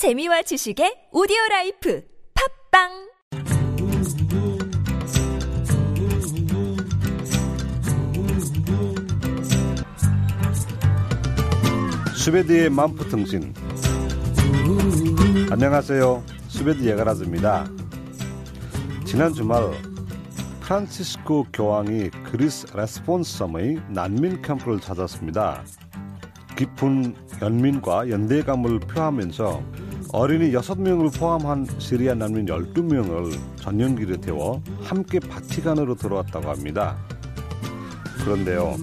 재미와 지식의 오디오 라이프 팟빵! 수베드의 만푸통신. 안녕하세요. 수베드 예가라즈입니다. 지난 주말 프란치스코 교황이 그리스 레스보스 섬의 난민 캠프를 찾았습니다. 깊은 연민과 연대감을 표하면서 어린이 6명을 포함한 시리아 난민 12명을 전용기를 태워 함께 바티칸으로 들어왔다고 합니다. 그런데요,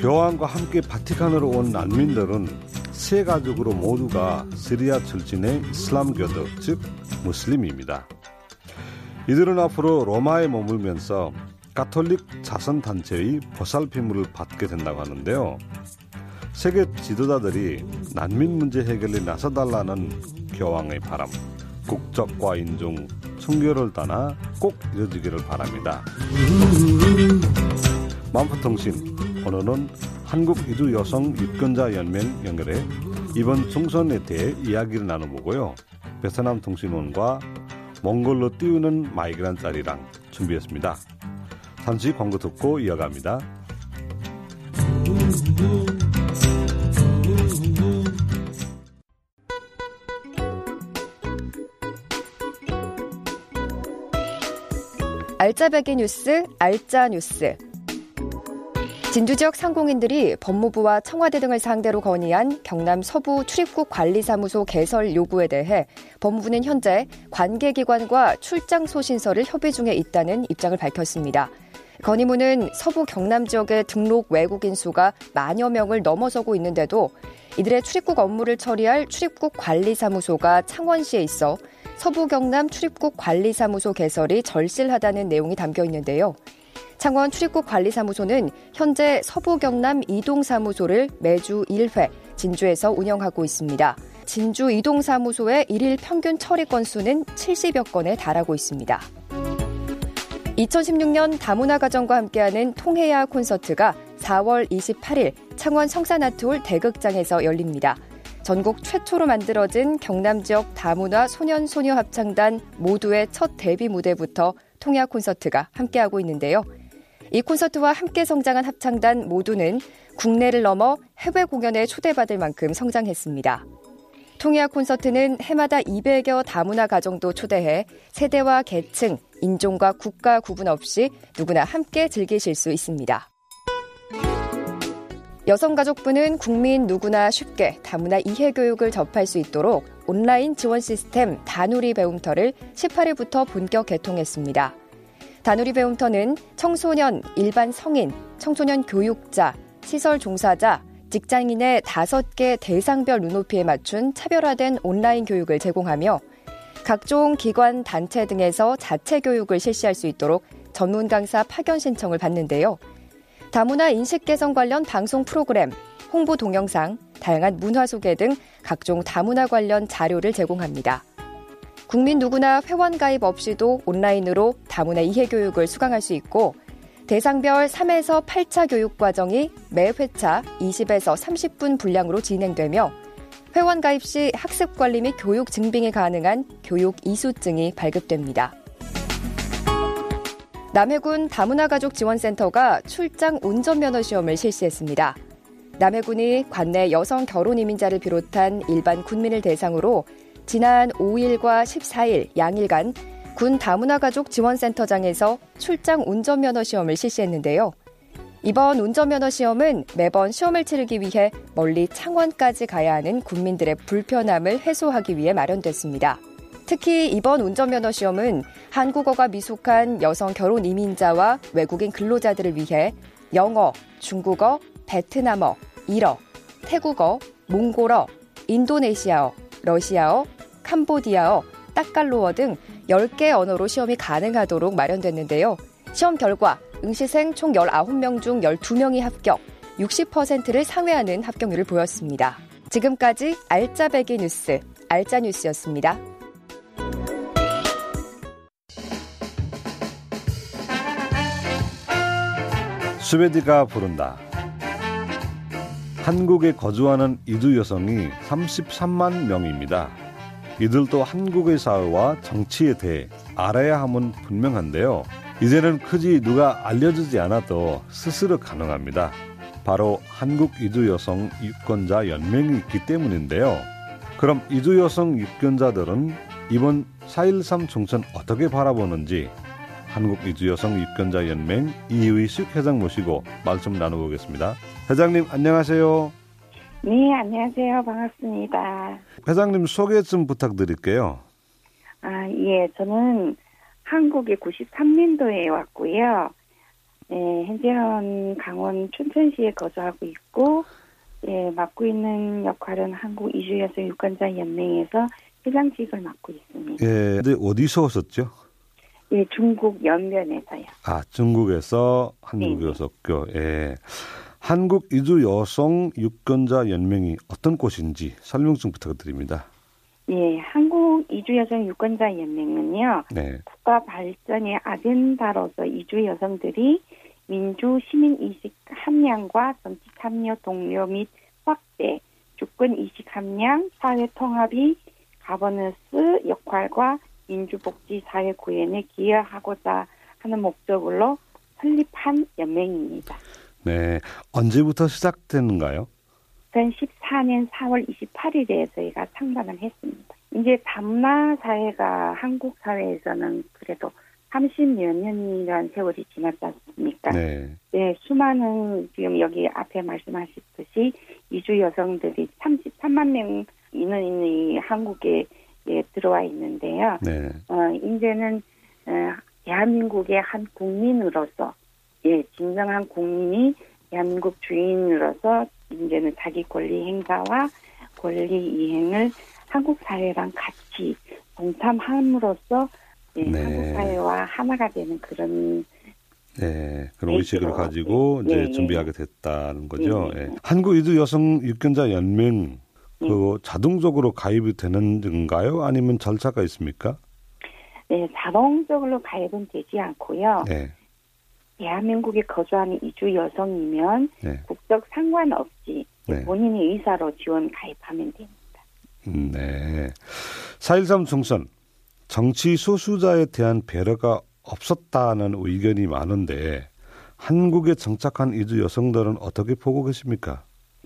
교황과 함께 바티칸으로 온 난민들은 세 가족으로 모두가 시리아 출신의 이슬람교도, 즉 무슬림입니다. 이들은 앞으로 로마에 머물면서 가톨릭 자선단체의 보살핌을 받게 된다고 하는데요. 세계 지도자들이 난민 문제 해결에 나서달라는 교황의 바람, 국적과 인종, 성교를 떠나 꼭 이뤄지기를 바랍니다. 만포통신 오늘은 한국 이주 여성 유권자 연맹 연결해 이번 총선에 대해 이야기를 나눠보고요. 베트남 통신원과 몽골로 띄우는 마이그란짜리랑 준비했습니다. 잠시 광고 듣고 이어갑니다. 알짜배기 뉴스, 알짜 뉴스. 진주 지역 상공인들이 법무부와 청와대 등을 상대로 건의한 경남 서부 출입국 관리사무소 개설 요구에 대해 법무부는 현재 관계기관과 출장 소신서를 협의 중에 있다는 입장을 밝혔습니다. 건의문은 서부 경남 지역의 등록 외국인 수가 만여 명을 넘어서고 있는데도 이들의 출입국 업무를 처리할 출입국 관리사무소가 창원시에 있어 서부 경남 출입국 관리사무소 개설이 절실하다는 내용이 담겨 있는데요. 창원 출입국 관리사무소는 현재 서부 경남 이동사무소를 매주 1회 진주에서 운영하고 있습니다. 진주 이동사무소의 일일 평균 처리 건수는 70여 건에 달하고 있습니다. 2016년 다문화 가정과 함께하는 통해야 콘서트가 4월 28일 창원 성산아트홀 대극장에서 열립니다. 전국 최초로 만들어진 경남 지역 다문화 소년 소녀 합창단 모두의 첫 데뷔 무대부터 통야 콘서트가 함께하고 있는데요. 이 콘서트와 함께 성장한 합창단 모두는 국내를 넘어 해외 공연에 초대받을 만큼 성장했습니다. 통야 콘서트는 해마다 200여 다문화 가정도 초대해 세대와 계층, 인종과 국가 구분 없이 누구나 함께 즐기실 수 있습니다. 여성가족부는 국민 누구나 쉽게 다문화 이해 교육을 접할 수 있도록 온라인 지원 시스템 다누리 배움터를 18일부터 본격 개통했습니다. 다누리 배움터는 청소년, 일반 성인, 청소년 교육자, 시설 종사자, 직장인의 5개 대상별 눈높이에 맞춘 차별화된 온라인 교육을 제공하며 각종 기관, 단체 등에서 자체 교육을 실시할 수 있도록 전문 강사 파견 신청을 받는데요. 다문화 인식 개선 관련 방송 프로그램, 홍보 동영상, 다양한 문화 소개 등 각종 다문화 관련 자료를 제공합니다. 국민 누구나 회원 가입 없이도 온라인으로 다문화 이해 교육을 수강할 수 있고 대상별 3에서 8차 교육 과정이 매 회차 20에서 30분 분량으로 진행되며 회원 가입 시 학습 관리 및 교육 증빙이 가능한 교육 이수증이 발급됩니다. 남해군 다문화 가족 지원센터가 출장 운전면허 시험을 실시했습니다. 남해군이 관내 여성 결혼 이민자를 비롯한 일반 군민을 대상으로 지난 5일과 14일 양일간 군 다문화 가족 지원센터장에서 출장 운전면허 시험을 실시했는데요. 이번 운전면허 시험은 매번 시험을 치르기 위해 멀리 창원까지 가야 하는 국민들의 불편함을 해소하기 위해 마련됐습니다. 특히 이번 운전면허 시험은 한국어가 미숙한 여성 결혼 이민자와 외국인 근로자들을 위해 영어, 중국어, 베트남어, 일어, 태국어, 몽골어, 인도네시아어, 러시아어, 캄보디아어, 따깔로어 등 10개 언어로 시험이 가능하도록 마련됐는데요. 시험 결과 응시생 총 19명 중 12명이 합격, 60%를 상회하는 합격률을 보였습니다. 지금까지 알짜배기 뉴스, 알짜뉴스였습니다. 스웨디가 부른다. 한국에 거주하는 이주 여성이 33만 명입니다. 이들도 한국의 사회와 정치에 대해 알아야 함은 분명한데요. 이제는 굳이 누가 알려주지 않아도 스스로 가능합니다. 바로 한국 이주 여성 유권자 연맹이 있기 때문인데요. 그럼 이주 여성 유권자들은 이번 4.13 총선 어떻게 바라보는지 한국 이주 여성 유권자 연맹 이의식 회장 모시고 말씀 나눠보겠습니다. 회장님 안녕하세요. 네, 안녕하세요. 반갑습니다. 회장님 소개 좀 부탁드릴게요. 아, 예, 저는 한국에 93년도에 왔고요. 예, 현재는 강원 춘천시에 거주하고 있고, 예, 맡고 있는 역할은 한국 이주여성 유권자 연맹에서 회장직을 맡고 있습니다. 예, 근데 어디서 오셨죠? 예, 중국 연면에서요. 아, 중국에서 한국에 네. 오셨고, 예. 한국 이주 여성 유권자 연맹이 어떤 곳인지 설명 좀 부탁드립니다. 예, 한국 이주 여성 유권자 연맹은요, 네. 국가 발전의 아젠다로서 이주 여성들이 민주 시민 의식 함량과 정치 참여 동료 및 확대, 주권 의식 함량, 사회 통합이 가버넌스 역할과 민주복지 사회 구현에 기여하고자 하는 목적으로 설립한 연맹입니다. 네. 언제부터 시작됐는가요? 2014년 4월 28일에 저희가 창단을 했습니다. 이제 담나 사회가 한국 사회에서는 그래도 30여 년이라는 세월이 지났지 않습니까? 네. 네, 수많은 지금 여기 앞에 말씀하셨듯이 이주 여성들이 33만 명 있는 이 한국에 예, 들어와 있는데요. 네. 어, 이제는 어, 대한민국의 한 국민으로서 예, 진정한 국민이 대한민국 주인으로서 이제는 자기 권리 행사와 권리 이행을 한국 사회랑 같이 동참함으로써 예, 네. 한국 사회와 하나가 되는 그런 네. 그런 네, 의식을. 가지고 네, 이제 네. 준비하게 됐다는 거죠. 네. 한국 이주 여성 유권자 연맹 네. 그 자동적으로 가입이 되는 건가요? 아니면 절차가 있습니까? 네, 자동적으로 가입은 되지 않고요. 네. 대한민국에 거주하는 이주 여성이면 네. 국적 상관없이 네. 본인의 의사로 지원 가입하면 됩니다. 음, 네. 4.13 총선 정치 소수자에 대한 배려가 없었다는 의견이 많은데 한국에 정착한 이주 여성들은 어떻게 보고 계십니까?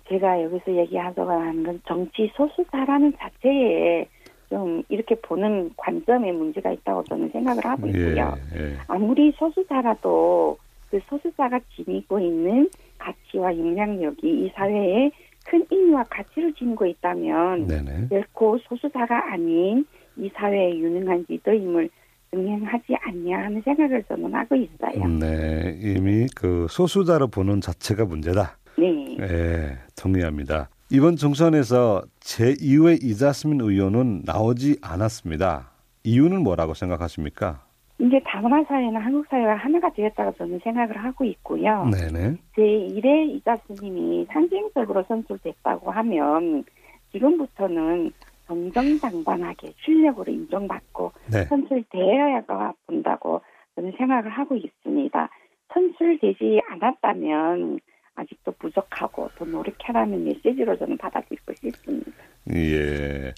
제가 여기서 얘기하자고 하는 건 정치 소수자라는 자체에 좀 이렇게 보는 관점에 문제가 있다고 저는 생각을 하고 있고요. 예. 아무리 소수자라도 그 소수자가 지니고 있는 가치와 영향력이 이 사회에 큰 의미와 가치를 지니고 있다면 네네. 결코 소수자가 아닌 이 사회의 유능한 리더임을 증명하지 않냐 하는 생각을 저는 하고 있어요. 음, 네. 이미 그 소수자로 보는 자체가 문제다. 네. 예, 동의합니다. 이번 총선에서 제2회 이자스민 의원은 나오지 않았습니다. 이유는 뭐라고 생각하십니까? 이제 다문화 사회는 한국 사회와 하나가 되었다고 저는 생각을 하고 있고요. 네네. 제1회 이자 스님이 상징적으로 선출됐다고 하면 지금부터는 정정당당하게 실력으로 인정받고 네. 선출되어야 본다고 저는 생각을 하고 있습니다. 선출되지 않았다면 아직도 부족하고 더 노력하라는 메시지로 저는 받아들이고 싶습니다. 예.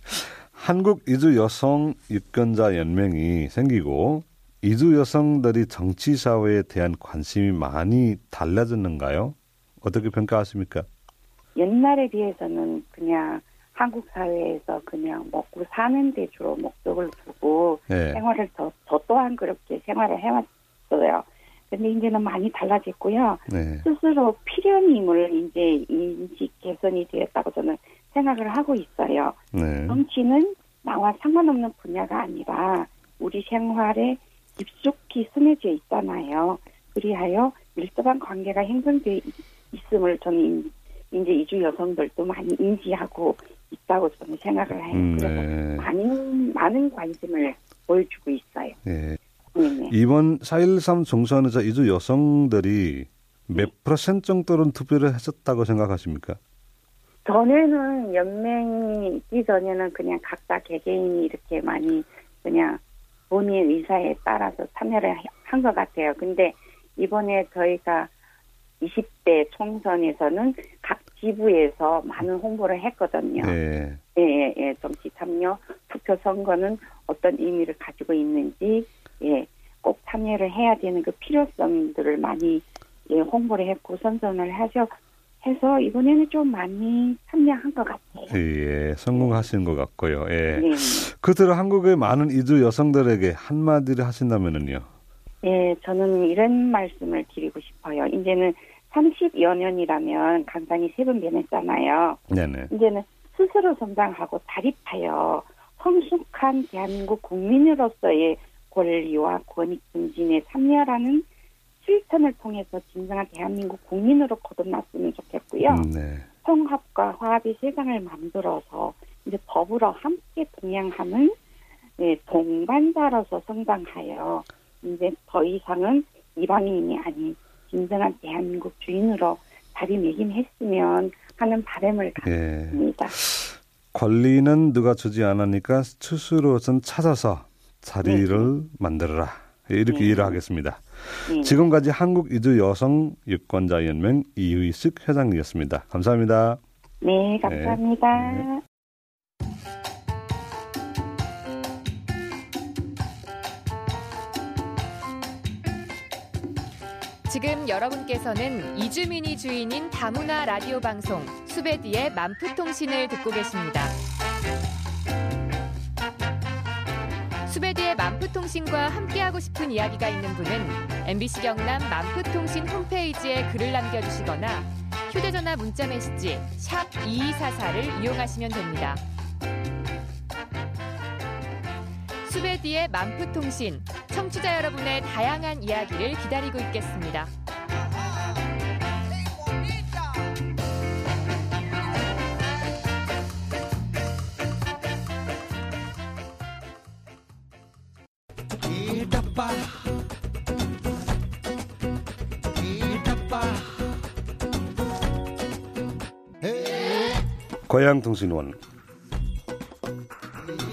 한국 이주 여성 유권자 연맹이 생기고 이주 여성들이 정치 사회에 대한 관심이 많이 달라졌는가요? 어떻게 평가하십니까? 옛날에 비해서는 그냥 한국 사회에서 그냥 먹고 사는 데 주로 목적을 두고 네. 생활을 더, 저 또한 그렇게 생활을 해왔어요. 근데 이제는 많이 달라졌고요. 네. 스스로 필연임을 이제 인식 개선이 되었다고 저는 생각을 하고 있어요. 네. 정치는 나와 상관없는 분야가 아니라 우리 생활에 깊숙이 스며져 있잖아요. 그리하여 밀접한 관계가 있- 있음을 저는 인- 이제 이주 여성들도 많이 인지하고 있다고 저는 생각을 해요. 음, 그래서 네. 많은 많은 관심을 보여주고 있어요. 예. 네네. 이번 4.13 총선에서 이주 여성들이 몇 퍼센트 정도는 투표를 했었다고 생각하십니까? 전에는 연맹이 있기 전에는 그냥 각자 개개인이 이렇게 많이 그냥 본인 의사에 따라서 참여를 한 것 같아요. 근데 이번에 저희가 20대 총선에서는 각 지부에서 많은 홍보를 했거든요. 네. 예, 예, 예. 정치 참여 투표 선거는 어떤 의미를 가지고 있는지, 예, 꼭 참여를 해야 되는 그 필요성들을 많이 예, 홍보를 했고 선전을 하셔 해서 이번에는 좀 많이 참여한 것 같아요. 예, 성공하신 것 같고요. 예. 네. 그대로 한국의 많은 이주 여성들에게 한마디를 하신다면은요. 예, 저는 이런 말씀을 드리고 싶어요. 이제는 30여 년이라면 강당이 세번 변했잖아요. 네네. 이제는 스스로 성장하고 자립하여 성숙한 대한민국 국민으로서의 권리와 권익 증진에 참여라는 실천을 통해서 진정한 대한민국 국민으로 거듭났으면 좋겠고요. 음, 네. 통합과 화합의 세상을 만들어서 이제 더불어 함께 동행하는 예, 동반자로서 성장하여 이제 더 이상은 이방인이 아닌 진정한 대한민국 주인으로 자리매김했으면 하는 바람을 예. 갖습니다. 권리는 누가 주지 않으니까 스스로 좀 찾아서 자리를 만들어라. 이렇게 네. 이해를 하겠습니다. 예. 지금까지 한국 이주 여성 유권자 연맹 이의식 회장이었습니다. 감사합니다. 네, 감사합니다. 네. 지금 여러분께서는 이주민이 주인인 다문화 라디오 방송 수베디의 만프통신을 듣고 계십니다. 수베디의 만프통신과 함께하고 싶은 이야기가 있는 분은 MBC 경남 만프통신 홈페이지에 글을 남겨주시거나 휴대전화 문자메시지 샵 2244를 이용하시면 됩니다. 수베디의 만프통신 청취자 여러분의 다양한 이야기를 기다리고 있겠습니다. 고향통신원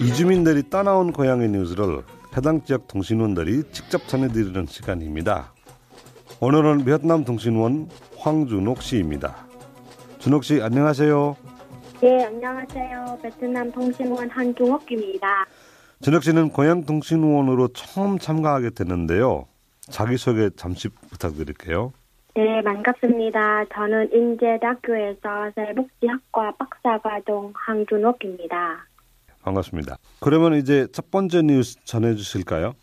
이주민들이 떠나온 고향의 뉴스를 해당 지역 통신원들이 직접 전해드리는 시간입니다. 오늘은 베트남 통신원 황준옥 씨입니다. 준옥 씨 안녕하세요. 네, 안녕하세요. 베트남 통신원 한중옥입니다. 준옥 씨는 고향 통신원으로 처음 참가하게 됐는데요. 자기소개 잠시 부탁드릴게요. 네, 반갑습니다. 저는 인제대학교에서 사회복지학과 박사과정 한준옥입니다. 반갑습니다. 그러면 이제 첫 번째 뉴스 전해주실까요?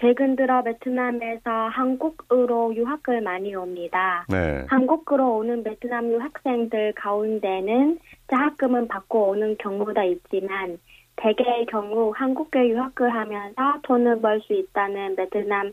최근 들어 베트남에서 한국으로 유학을 많이 옵니다. 네. 한국으로 오는 베트남 유학생들 가운데는 장학금은 받고 오는 경우도 있지만 대개의 경우 한국에 유학을 하면서 돈을 벌 수 있다는 베트남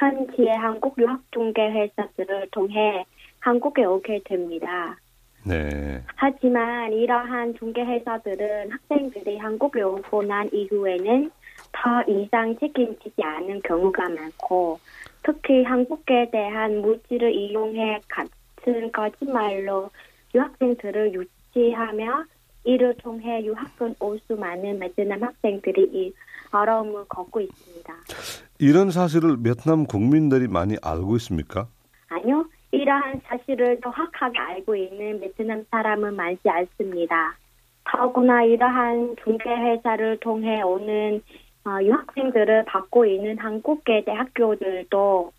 현지의 한국 유학 중개 회사들을 통해 한국에 오게 됩니다. 네. 하지만 이러한 중개 회사들은 학생들이 한국에 오고 난 이후에는 더 이상 책임지지 않은 경우가 많고 특히 한국에 대한 물질을 이용해 같은 거짓말로 유학생들을 유치하며 이를 통해 유학을 올 수 많은 베트남 학생들이 이 어려움을 겪고 있습니다. 이런 사실을 베트남 국민들이 많이 알고 있습니까? 아니요, 이러한 사실을 정확하게 알고 있는 베트남 사람은 많지 않습니다. 더구나 이러한 중개회사를 통해 오는 어, 유학생들을 받고 있는 한국계 대학교들도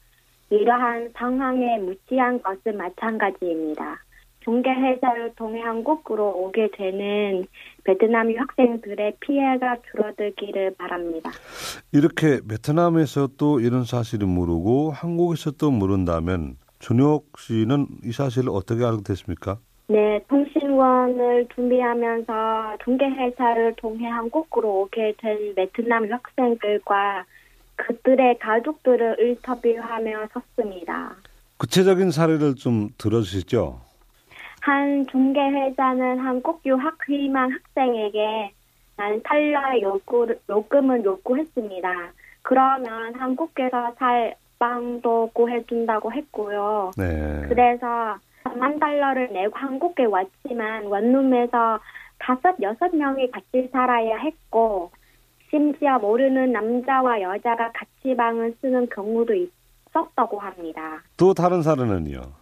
이러한 상황에 무지한 것은 마찬가지입니다. 중개회사를 통해 한국으로 오게 되는 베트남 유학생들의 피해가 줄어들기를 바랍니다. 이렇게 베트남에서 또 이런 사실을 모르고 한국에서 또 모른다면 준혁 씨는 이 사실을 어떻게 알게 됐습니까? 네, 통신원을 준비하면서 중개회사를 통해 한국으로 오게 된 베트남 학생들과 그들의 가족들을 인터뷰하며 섰습니다. 구체적인 사례를 좀 들어주시죠. 한 중개회사는 한국 유학 희망 학생에게 난 달러의 요구, 요금을 요구했습니다. 그러면 한국에서 살 빵도 구해준다고 했고요. 네. 그래서 3만 달러를 내고 한국에 왔지만 원룸에서 다섯 여섯 명이 같이 살아야 했고 심지어 모르는 남자와 여자가 같이 방을 쓰는 경우도 있었다고 합니다. 또 다른 사례는요.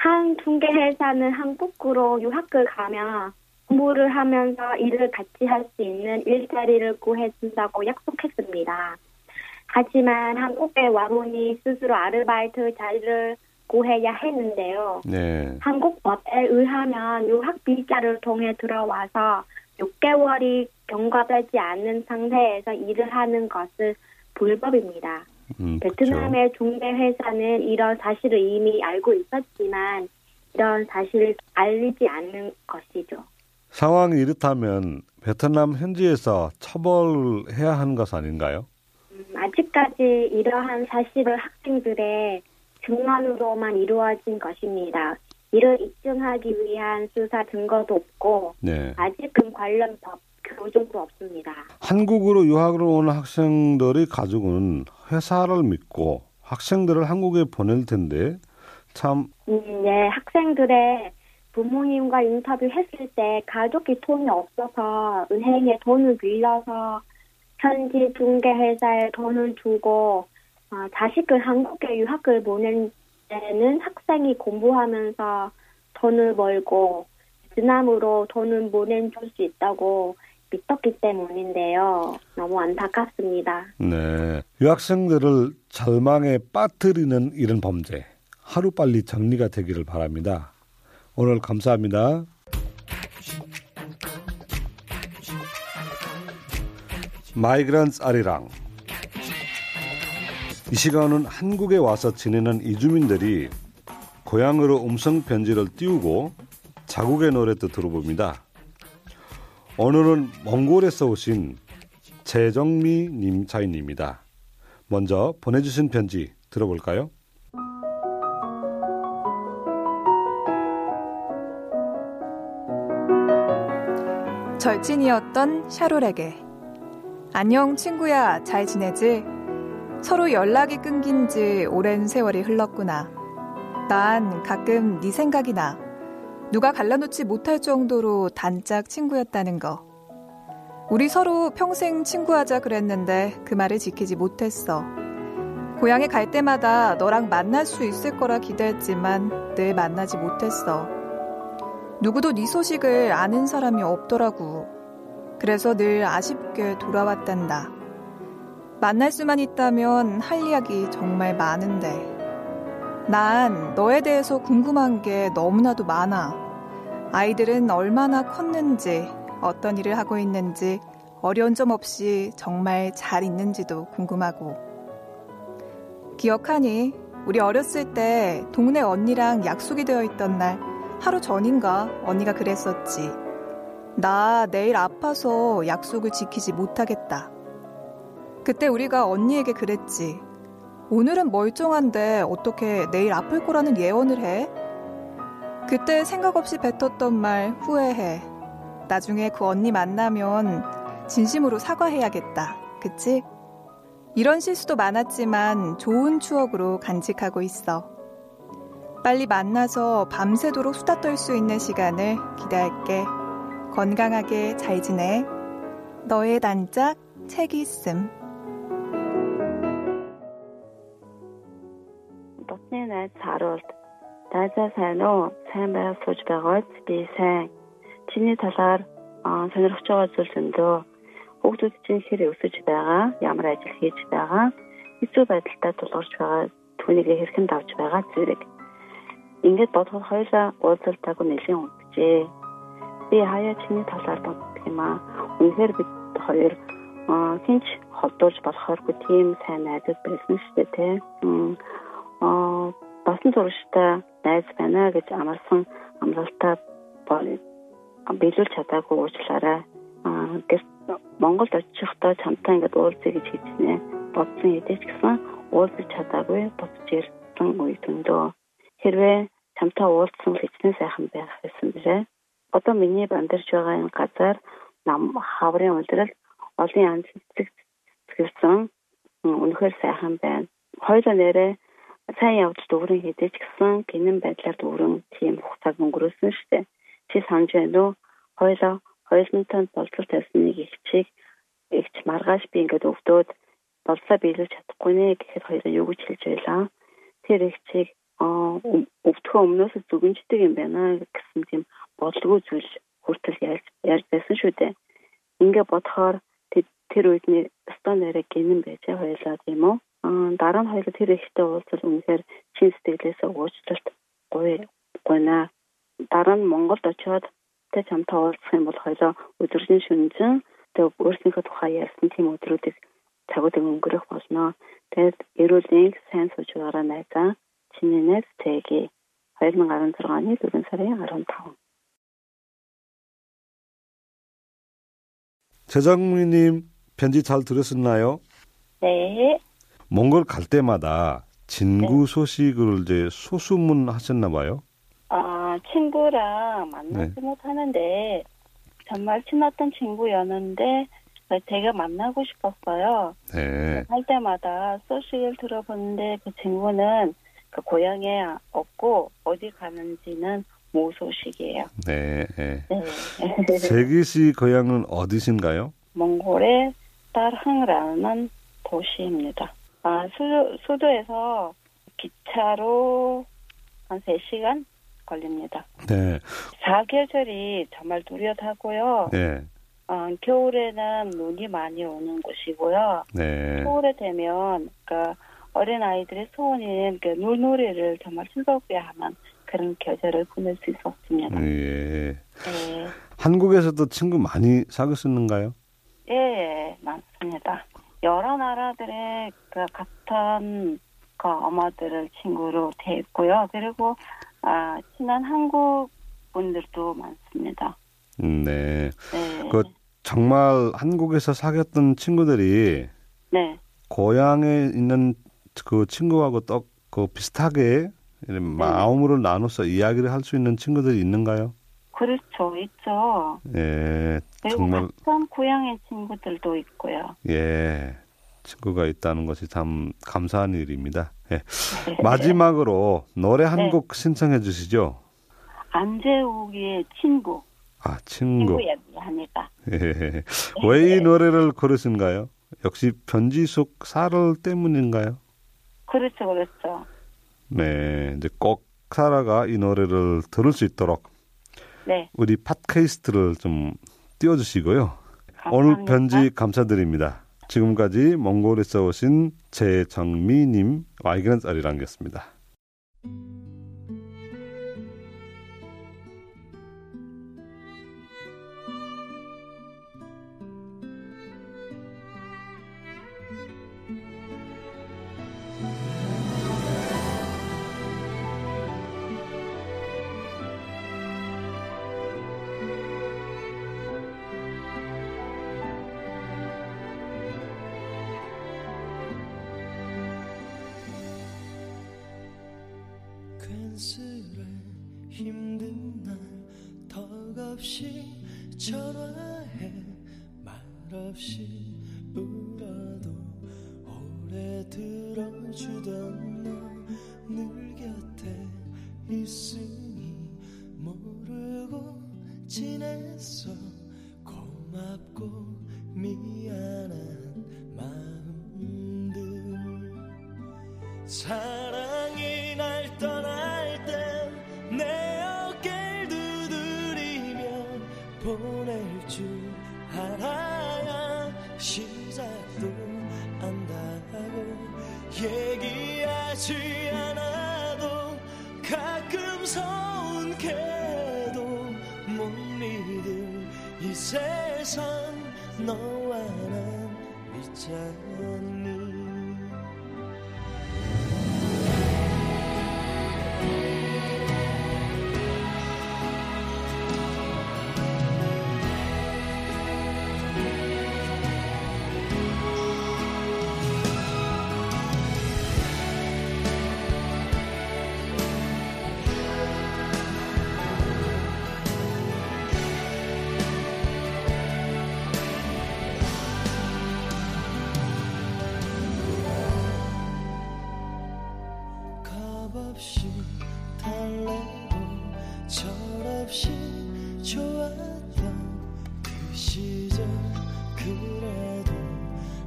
한 중개회사는 한국으로 유학을 가면 공부를 하면서 일을 같이 할 수 있는 일자리를 구해준다고 약속했습니다. 하지만 한국에 와보니 스스로 아르바이트 자리를 구해야 했는데요. 네. 한국 법에 의하면 유학 비자를 통해 들어와서 6개월이 경과되지 않는 상태에서 일을 하는 것은 불법입니다. 음, 베트남의 중개 회사는 이런 사실을 이미 알고 있었지만 이런 사실을 알리지 않는 것이죠. 상황이 이렇다면 베트남 현지에서 처벌해야 하는 것 아닌가요? 음, 아직까지 이러한 사실을 학생들의 증언으로만 이루어진 것입니다. 이를 입증하기 위한 수사 증거도 없고 네. 아직은 관련 법 교정도 없습니다. 한국으로 유학을 오는 학생들의 가족은 회사를 믿고 학생들을 한국에 보낼 텐데 참 음, 네, 학생들의 부모님과 인터뷰했을 때 가족이 돈이 없어서 은행에 돈을 빌려서 현지 중개회사에 돈을 주고 어, 자식을 한국에 유학을 보낸 때는 학생이 공부하면서 돈을 벌고 베트남으로 돈을 보내줄 수 있다고 믿었기 때문인데요. 너무 안타깝습니다. 네. 유학생들을 절망에 빠뜨리는 이런 범죄 하루빨리 정리가 되기를 바랍니다. 오늘 감사합니다. Migrants 아리랑 이 시간은 한국에 와서 지내는 이주민들이 고향으로 음성 편지를 띄우고 자국의 노래도 들어봅니다. 오늘은 몽골에서 오신 재정미 님 차인입니다. 먼저 보내주신 편지 들어볼까요? 절친이었던 샤롤에게 안녕 친구야 잘 지내지? 서로 연락이 끊긴 지 오랜 세월이 흘렀구나. 난 가끔 네 생각이 나. 누가 갈라놓지 못할 정도로 단짝 친구였다는 거. 우리 서로 평생 친구하자 그랬는데 그 말을 지키지 못했어. 고향에 갈 때마다 너랑 만날 수 있을 거라 기대했지만 늘 만나지 못했어. 누구도 네 소식을 아는 사람이 없더라고. 그래서 늘 아쉽게 돌아왔단다. 만날 수만 있다면 할 이야기 정말 많은데. 난 너에 대해서 궁금한 게 너무나도 많아. 아이들은 얼마나 컸는지, 어떤 일을 하고 있는지, 어려운 점 없이 정말 잘 있는지도 궁금하고. 기억하니? 우리 어렸을 때 동네 언니랑 약속이 되어 있던 날, 하루 전인가 언니가 그랬었지. 나 내일 아파서 약속을 지키지 못하겠다. 그때 우리가 언니에게 그랬지. 오늘은 멀쩡한데 어떻게 내일 아플 거라는 예언을 해? 그때 생각 없이 뱉었던 말 후회해. 나중에 그 언니 만나면 진심으로 사과해야겠다. 그치? 이런 실수도 많았지만 좋은 추억으로 간직하고 있어. 빨리 만나서 밤새도록 수다 떨 수 있는 시간을 기대할게. 건강하게 잘 지내. 너의 단짝 책 있음. Дутны найз харуулт. Дайзаа сайн уу? Сайн байгаад сууж байгааз би сайн. Чиний талаар сонирхож байгаа зүйл зөндөө. Хүүхдүүд чинь хэр өсөж байгаа, ямар ажил хийж байгаа, хэцүү байдалтай тулгарч байгаа түүнийг хэрхэн давж байгаа зэрэг. Ингээд бодоход хоёулаа уулзалтаагүй нэлийн унтжээ. Би хаяа чиний талаар боддог юм аа. Үнэхээр бид хоёр хинч холдуулж болохооргүй тийм сайн найзууд байсан шүү дээ, тэ. Басан зурагчтай найз байна гэж амарсан амлалтаа биелүүлж чадаагүй уучлаарай. Аа гэр Монголд очихдоо чамтай ингээд уулзъя гэж хэлснэ. Бодсон хэдий ч гэсэн уулзаж чадаагүй буцаж ирсэн үе төндөө. Хэрвээ чамтай уулзсан хичнээн сайхан байх гэсэн бирээ. Одоо миний амьдарч байгаа энэ газар нам хаврын улирал олон янз цэцгэлсэн үнэхээр сайхан байна. Хоёулаа нэрээ сайн явж дүүрэн хийдэж гисэн гинэн байдлаар дүүрэн тийм хугацааг өнгөрөөсөн дээ. Чи санаж байна уу? Хоёлоо хоёулантай болцол тавьсан нэг их чиг ихч маргааш би ингээд өвдөөд болцоо биелүүлж чадахгүй нэ гэхэд хоёулаа юу гэж хэлж байлаа. Тэр их чиг аа өвдгөө өмнөөс зүгэнждэг юм байна гэсэн тийм бодлого зүйл хүртэл ярьж байсан шүү дээ. Ингээ бодохоор тэр үед нь өстөө нэрэ гинэн байж хоёлаа тийм үү Аа дараа нь хоёул тэр ихтэй уулзал үнэхээр чин сэтгэлээсээ уучлалт гоё гойна. Дараа нь Монголд очиод тэ чамтай уулзах юм бол хоёлоо өдөржин шүнжин тэг өөрсдийнхөө тухай ярьсан тийм өдрүүдийг цагуудыг өнгөрөх болно. Тэгээд эрүүлийн сайн сууж байгаа найзаа чиний найз Тэги 2016 оны 4 сарын 15. 최정미님 편지 잘 들으셨나요? 네. 몽골 갈 때마다 진구 네. 소식을 이제 소수문 하셨나 봐요. 아, 친구랑 만나지 네. 못하는데 정말 친했던 친구였는데 제가 만나고 싶었어요. 네. 할 때마다 소식을 들어보는데 그 친구는 그 고향에 없고 어디 가는지는 무소식이에요. 네. 네. 네. 세기 씨 고향은 어디신가요? 몽골의 딸항라는 도시입니다. 아, 수도, 수도에서 기차로 한 3시간 걸립니다. 네. 사계절이 정말 뚜렷하고요. 네. 어, 겨울에는 눈이 많이 오는 곳이고요. 네. 겨울에 되면 그 어린 아이들의 소원인 그 물놀이를 정말 즐겁게 하는 그런 계절을 보낼 수 있었습니다. 예. 네. 한국에서도 친구 많이 사귀었는가요? 예, 예, 많습니다. 여러 나라들의 그 같은 그 엄마들을 친구로 대했고요. 그리고 아, 친한 한국 분들도 많습니다. 음, 네. 네. 그 정말 한국에서 사귀었던 친구들이 네. 고향에 있는 그 친구하고 또그 비슷하게 이런 마음으로 나눠서 이야기를 할 수 있는 친구들이 있는가요? 그렇죠. 있죠. 예, 정말 같은 고향의 친구들도 있고요. 예, 친구가 있다는 것이 참 감사한 일입니다. 예. 네. 마지막으로 노래 한 네. 곡 신청해 주시죠. 안재욱의 친구. 아, 친구. 친구 얘기하니까. 예. 왜이 노래를 고르신가요? 역시 변지숙 사를 때문인가요? 그렇죠, 그렇죠. 네, 이제 꼭 사라가 이 노래를 들을 수 있도록 네. 우리 팟캐스트를 좀 띄워주시고요. 오늘 감사합니다. 편지 감사드립니다. 지금까지 몽골에서 오신 최정미님 와이그런 썰이랑이었습니다. 없이 울어도 오래 들어주던 너 늘 곁에 있으니 모르고 지냈어. 고맙고 미안한 마음들. 사랑이 날 떠날 땐 내 어깨를 두드리며 보낼 줄 알아야 시작도 안다고 얘기하지 않아도 가끔 서운해도 못 믿을 이 세상 너와 난 있잖니 없이 달래고 철없이 좋았던 그 시절 그래도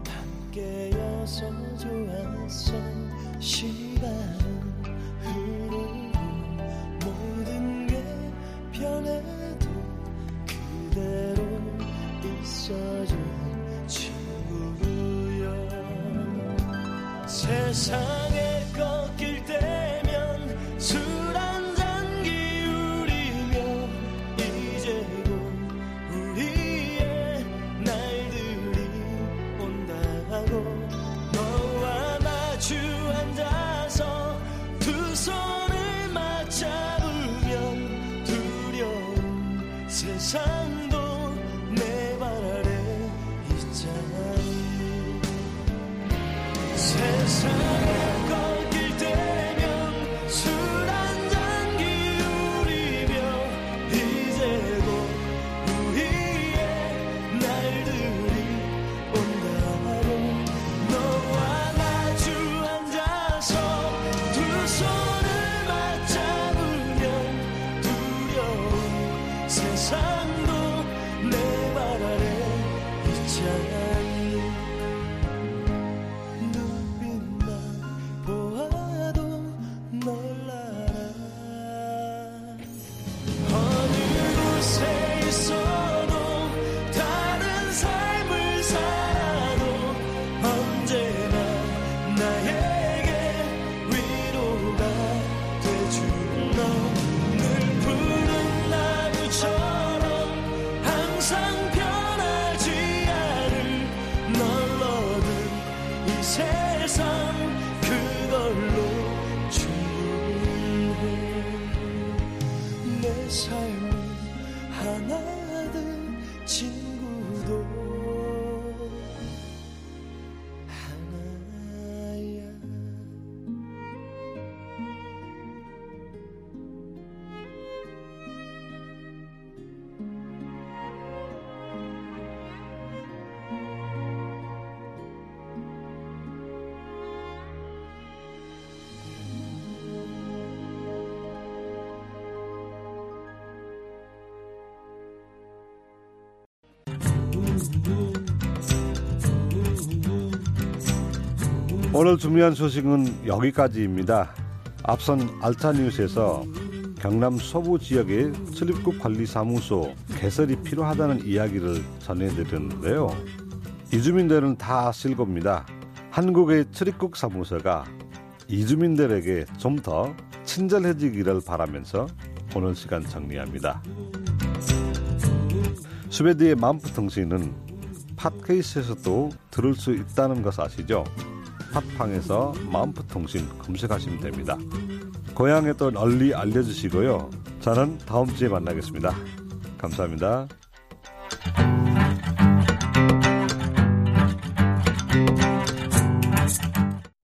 함께여서 좋았던 시간은 흐르고 모든 게 변해도 그대로 있어준 친구요 세상 세상 언제 오늘 준비한 소식은 여기까지입니다. 앞선 알타 뉴스에서 경남 서부 지역의 출입국 관리 사무소 개설이 필요하다는 이야기를 전해드렸는데요. 이주민들은 다 아실 겁니다. 한국의 출입국 사무소가 이주민들에게 좀 더 친절해지기를 바라면서 오늘 시간 정리합니다. 스웨드의 맘프통신은 팟케이스에서도 들을 수 있다는 것 아시죠? 팟팡에서 맘프통신 검색하시면 됩니다. 고향에 또 널리 알려주시고요. 저는 다음 주에 만나겠습니다. 감사합니다.